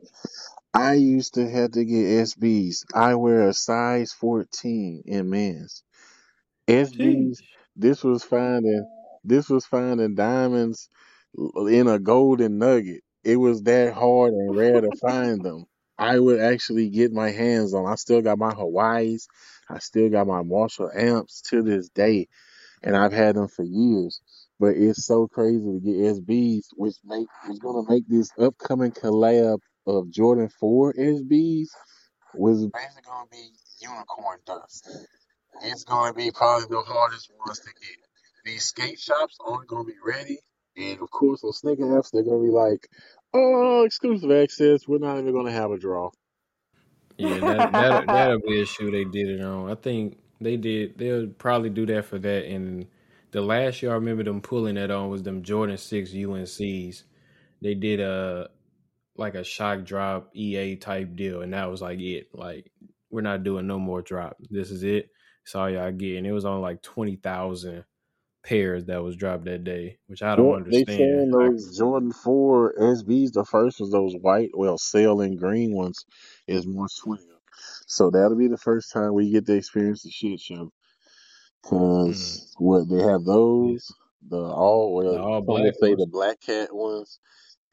I used to have to get SBs. I wear a size 14 in men's. SBs, Sheesh. this was finding this was finding diamonds in a golden nugget. It was that hard and rare to find them. I would actually get my hands on. I still got my Hawaii's. I still got my Marshall amps to this day, and I've had them for years. But it's so crazy to get SBs, which make is gonna make this upcoming collab of Jordan 4 SBs was basically gonna be unicorn dust. it's going to be probably the hardest ones to get. These skate shops aren't going to be ready. And of course, those sneaker apps, they're going to be like, oh, exclusive access. We're not even going to have a draw. Yeah, that, that that'll be a shoe they did it on. I think they did. They'll probably do that for that. And the last year I remember them pulling that on was them Jordan Six UNCs. They did a like a shock drop EA type deal, and that was like it. Like we're not doing no more drop. This is it. It's all y'all get. And it was on like twenty thousand pairs that was dropped that day, which I don't Well, they saying understand. Those Jordan 4 SBs, the first was those white, well, sailing green ones, is more swing. So that'll be the first time we get to experience the shit show. mm, Cause what they have those, the all the all black say ones. the black cat ones,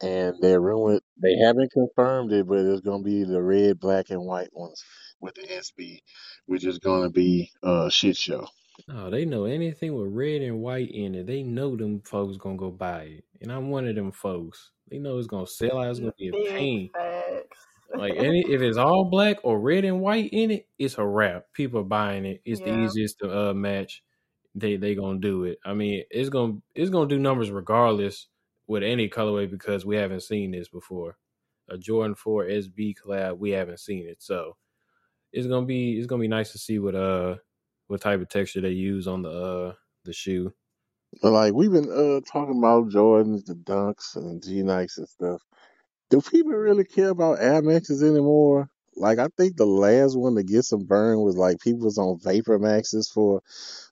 and they're ruined. They haven't confirmed it, but it's gonna be the red, black, and white ones with the SB, which is gonna be a shit show. Oh, they know anything with red and white in it. They know them folks gonna go buy it, and I'm one of them folks. They know it's gonna sell out. It's gonna be a pain. Like any, if it's all black or red and white in it, it's a wrap. People are buying it. It's the easiest to uh, match. They they gonna do it. I mean, it's gonna it's gonna do numbers regardless with any colorway because we haven't seen this before. A Jordan Four SB collab, we haven't seen it, so it's gonna be it's gonna be nice to see what uh what type of texture they use on the uh the shoe. But like we've been uh talking about Jordans, the Dunks, and G Nikes and stuff. Do people really care about Air Maxes anymore? Like I think the last one to get some burn was like people was on Vapor Maxes for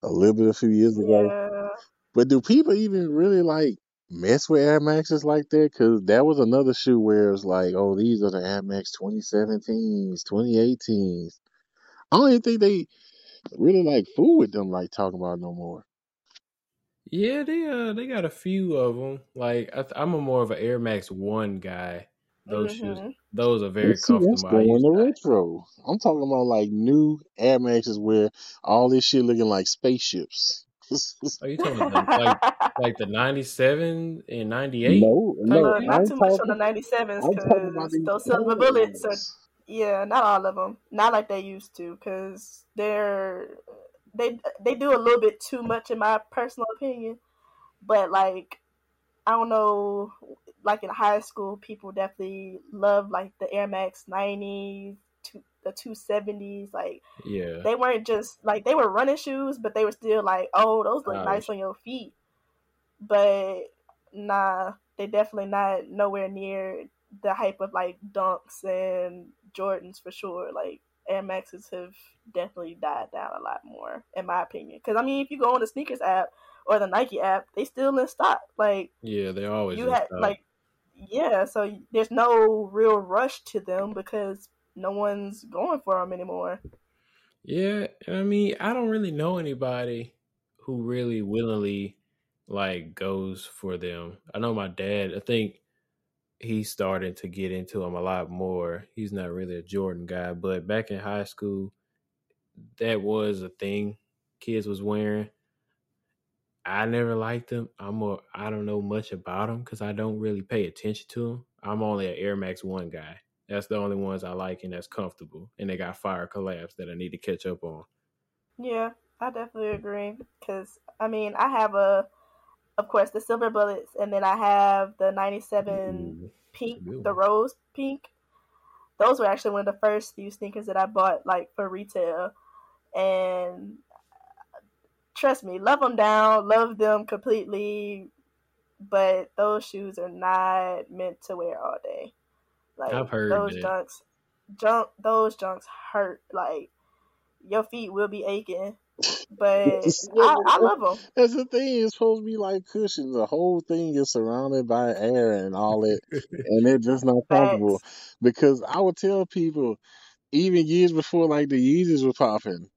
a little bit a few years ago. Yeah. But do people even really like mess with Air Maxes like that? Because that was another shoe where it's like, oh, these are the Air Max 2017s, 2018s. I don't even think they really like fool with them like talking about no more. Yeah, they uh they got a few of them. Like I th- I'm a more of an Air Max One guy. Those shoes, hmm those are very see, comfortable. I going use to that. retro. I'm talking about like new Air Maxes where all this shit looking like spaceships. Are you talking about like like the '97 and '98 no, type no, Look, thing? I not ain't too much on the talking. 97s I'm talking about because those silver bullets are, ones. Yeah, not all of them. Not like they used to because they're, they, they do a little bit too much in my personal opinion. But like, I don't know, like in high school, people definitely love like the Air Max 90s, two, the 270s. Like, Yeah, they weren't just like they were running shoes, but they were still like, oh, those look nice stylish. on your feet. But nah, they definitely not nowhere near the hype of like Dunks and Jordans for sure. Like Air Maxes have definitely died down a lot more, in my opinion. Because I mean, if you go on the sneakers app or the Nike app, they still in stock. Like Yeah, they're always you had like yeah, so there's no real rush to them because no one's going for them anymore. Yeah, I mean, I don't really know anybody who really willingly like goes for them. I know my dad. I think he's starting to get into them a lot more. He's not really a Jordan guy, but back in high school, that was a thing kids was wearing. I never liked them. I'm more. I don't know much about them because I don't really pay attention to them. I'm only an Air Max One guy. That's the only ones I like and that's comfortable. And they got fire collabs that I need to catch up on. Yeah, I definitely agree. Because I mean, I have a, of course, the silver bullets, and then I have the '97 mm-hmm. pink, good the rose pink. Those were actually one of the first few sneakers that I bought, like for retail. And trust me, love them down, love them completely. But those shoes are not meant to wear all day. Like I've heard those that. junks, junk, those junks hurt. Like your feet will be aching. But I, I love them. that's the thing. It's supposed to be like cushions. The whole thing is surrounded by air and all that, and they're just not comfortable. Facts. Because I would tell people, even years before like the Yeezys were popping,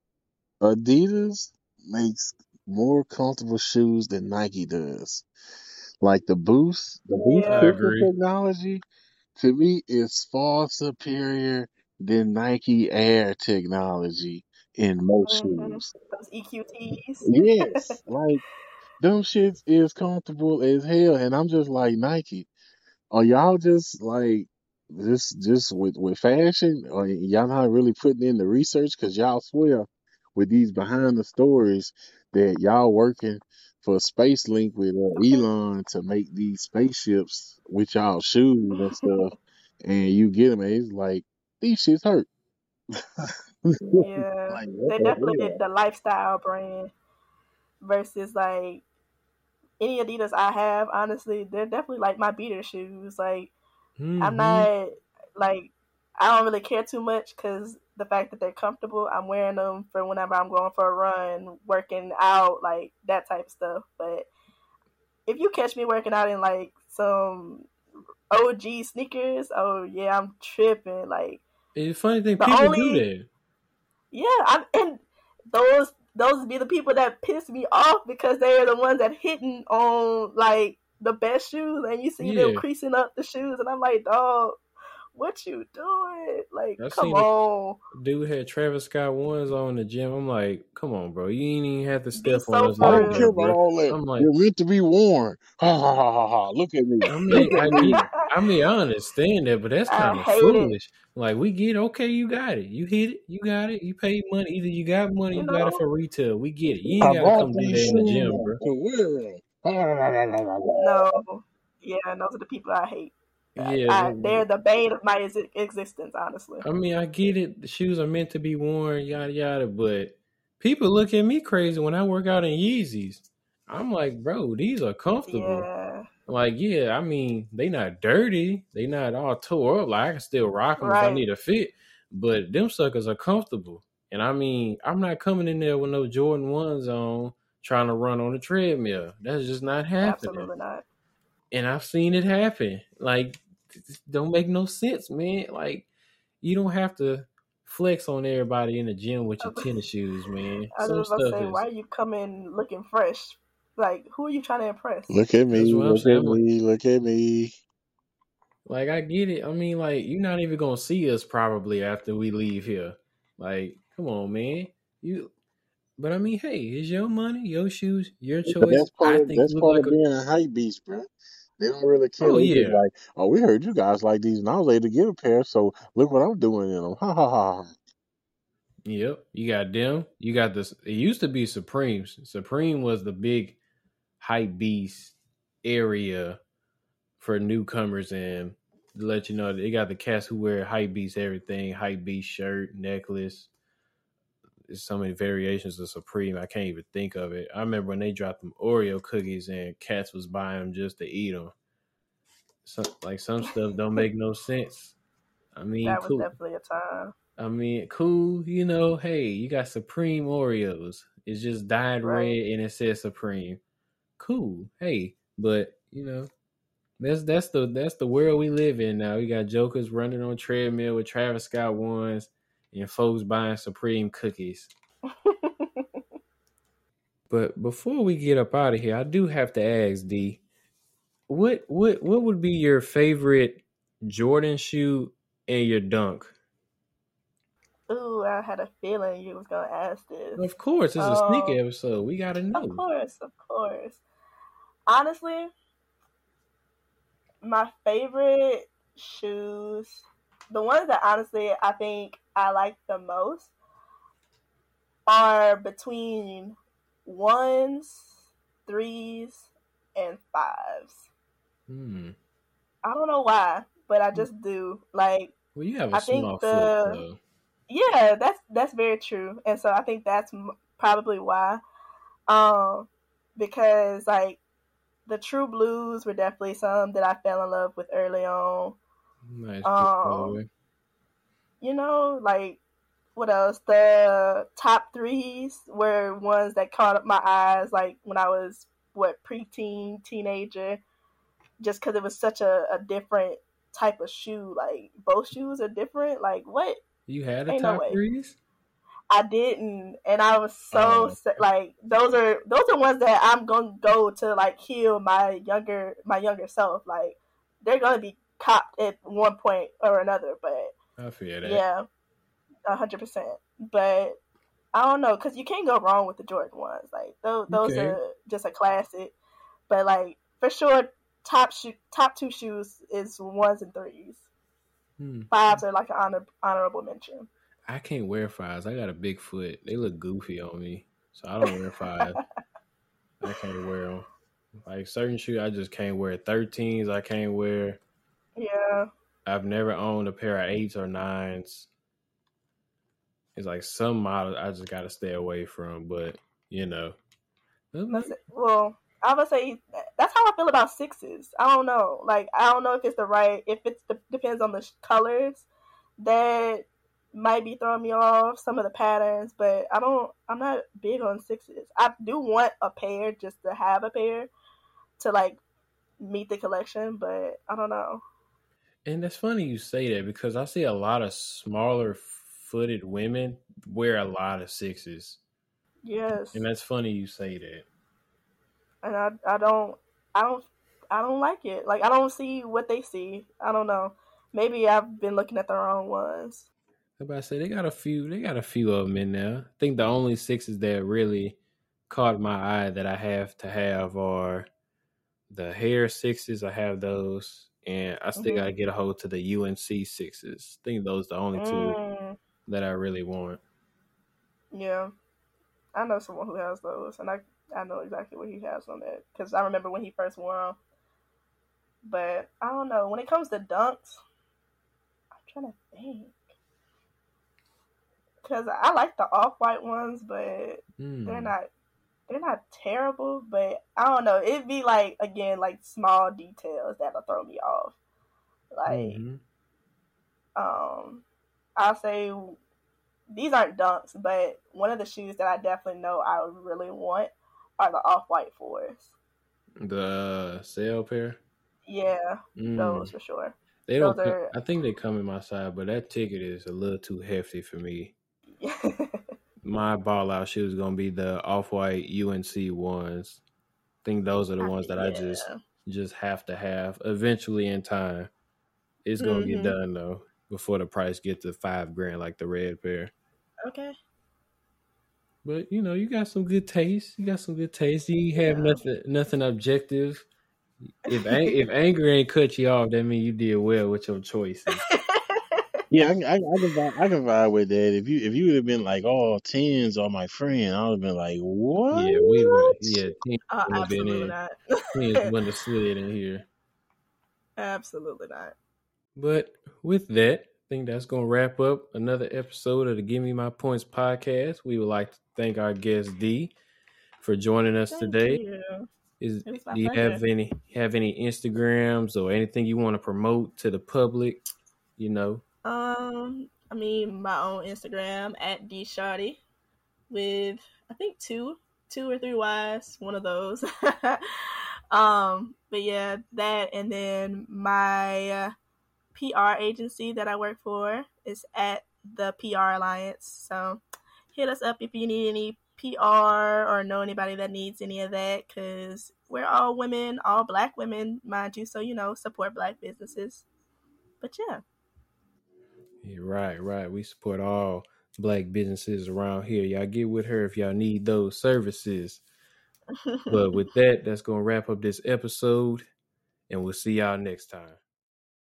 Adidas makes more comfortable shoes than Nike does. Like the Boost, the Boost Yeah. technology to me is far superior than Nike Air technology in most hmm shoes. Those EQTs. Yes, like them shits is comfortable as hell, and I'm just like Nike. Are y'all just like just just with with fashion, or y'all not really putting in the research? Cause y'all swear with these behind the stories that y'all working for Space Link with uh, Elon to make these spaceships with y'all shoes and stuff, and you get them, and it's like these shits hurt. Yeah, like they definitely did the lifestyle brand versus like any Adidas I have. Honestly, they're definitely like my beater shoes. Like I'm hmm not like I don't really care too much because the fact that they're comfortable. I'm wearing them for whenever I'm going for a run, working out, like that type of stuff. But if you catch me working out in like some OG sneakers, oh yeah, I'm tripping. Like It's a funny thing, people do that. Yeah, I'm and those those be the people that piss me off because they're the ones that hitting on like the best shoes and you see them creasing up the shoes and I'm like, dog, what you doing? Like, I come on. dude had Travis Scott ones on the gym. I'm like, come on, bro, you ain't even have to Be step on so us I don't care about all that. I'm like, They're meant to be worn. Ha ha ha ha ha. Look at me. I mean, I at get, me. I mean, I understand that, but that's kind of hate it. foolish. Like, we get, okay, you got it, you hit it, you got it, you paid money. Either you got money, You you got it for retail. We get it. You I ain't gotta come do that in the gym, bro. No. Yeah, and those are the people I hate. Yeah, I, they're the bane of my ex- existence, honestly. I mean, I get it. The shoes are meant to be worn, yada yada. But people look at me crazy when I work out in Yeezys. I'm like, bro, these are comfortable. Yeah. Like, yeah, I mean, they not dirty. They not all tore up. Like, I can still rock them if I need a fit. But them suckers are comfortable. And I mean, I'm not coming in there with no Jordan ones on, trying to run on the treadmill. That's just not happening. Absolutely not. And I've seen it happen. Like, don't make no sense, man. Like, you don't have to flex on everybody in the gym with your tennis shoes, man. I was Some about to say, is why are you coming looking fresh? Like, who are you trying to impress? Look at me. Look at saying. I'm like, me. Look at me. like I get it. I mean, like you're not even gonna see us probably after we leave here. Like, come on, man. You but I mean, hey, it's your money, your shoes, your But choice. that's part I of think that's you look part like of a being a hype beast, bro. They don't really care. oh yeah. like, oh, we heard you guys like these, and I was able to get a pair, so look what I'm doing in them. Ha ha ha. ha. Yep. You got them. You got this it used to be Supremes. Supreme was the big hype beast area for newcomers and to let you know they got the cats who wear hype beast everything, hype beast shirt, necklace. There's so many variations of Supreme. I can't even think of it. I remember when they dropped them Oreo cookies and cats was buying them just to eat them. Some, like some stuff don't make no sense. I mean, That was cool. definitely a time. I mean, cool. You know, hey, you got Supreme Oreos. It's just dyed Right. red and it says Supreme. Cool. Hey, but you know, that's that's the that's the world we live in now. We got jokers running on treadmill with Travis Scott ones and folks buying Supreme cookies. But before we get up out of here, I do have to ask D, what what what would be your favorite Jordan shoe and your dunk? Ooh, I had a feeling you was gonna ask this. Of course, it's a sneaker Um, episode. We gotta know. of course, of course. Honestly, my favorite shoes, the ones that honestly I think I like the most, are between ones, threes, and fives. Hmm. I don't know why, but I just do. Like, Well, you have a I think small the foot, though. yeah, that's that's very true, and so I think that's m- probably why. Um, because like the True Blues were definitely some that I fell in love with early on. Nice Um, you know, like what else? The top threes were ones that caught up my eyes, like when I was what preteen, teenager, just because it was such a, a different type of shoe. Like both shoes are different. Like what? You had a Ain't no top way. threes? I didn't, and I was so Oh, like those are those are ones that I'm gonna go to like heal my younger my younger self. Like they're gonna be copped at one point or another, but I feel that. yeah, a hundred percent. But I don't know because you can't go wrong with the Jordan ones. Like those those Okay. are just a classic. But like for sure, top shoe top two shoes is ones and threes. Hmm. Fives are like an honor, honorable mention. I can't wear fives. I got a big foot. They look goofy on me, so I don't wear fives. I can't wear them. Like certain shoes, I just can't wear. Thirteens, I can't wear. Yeah. I've never owned a pair of eights or nines. It's like some models I just got to stay away from, but you know. Well, I would say that's how I feel about sixes. I don't know. Like I don't know if it's the right. If it depends on the colors, that might be throwing me off. Some of the patterns, but I don't. I'm not big on sixes. I do want a pair just to have a pair to like meet the collection, but I don't know. And that's funny you say that because I see a lot of smaller footed women wear a lot of sixes. Yes. And that's funny you say that. And I I don't I don't I don't like it. Like I don't see what they see. I don't know. Maybe I've been looking at the wrong ones. I say they got a few. They got a few of them in there. I think the only sixes that really caught my eye that I have to have are the Hare sixes. I have those, and I still mm-hmm. got to get a hold to the UNC sixes. I think those are the only two mm. that I really want. Yeah, I know someone who has those, and I I know exactly what he has on that because I remember when he first wore them. But I don't know when it comes to dunks. I'm trying to think because I like the off white ones, but mm. they're not they're not terrible. But I don't know. It'd be like again like small details that'll throw me off. Like, mm-hmm. um, I'll say these aren't dunks, but one of the shoes that I definitely know I would really want are the off white fours. The Sail pair. Yeah, mm. those for sure. They don't. Are, I think they come in my size, but that ticket is a little too hefty for me. My ball out shoes gonna be the off white UNC ones. I think those are the ones that yeah. I just just have to have. Eventually, in time, it's gonna mm-hmm. get done though before the price gets to five grand like the red pair. Okay. But you know, you got some good taste. You got some good taste. You have yeah. nothing nothing objective. If if anger ain't cut you off, that means you did well with your choices. Yeah, I, I, I, can vibe, I can vibe with that. If you if you would have been like, "Oh, tens are my friend," I would have been like, "What?" Yeah, we would. Yeah, tens uh, would have been in. Not. tens wouldn't have slid in here. Absolutely not. But with that, I think that's going to wrap up another episode of the Give Me My Points podcast. We would like to thank our guest D for joining us thank today. You. Is do you pleasure. have any have any Instagrams or anything you want to promote to the public? You know, um, I mean, my own Instagram at D Shawty with I think two, two or three Y's, one of those. um, but yeah, that and then my uh, PR agency that I work for is at the PR Alliance. So hit us up if you need any PR or know anybody that needs any of that because we're all women, all black women, mind you. So, you know, support black businesses. But yeah. Yeah, right, right. We support all black businesses around here. Y'all get with her if y'all need those services. but with that, that's going to wrap up this episode, and we'll see y'all next time.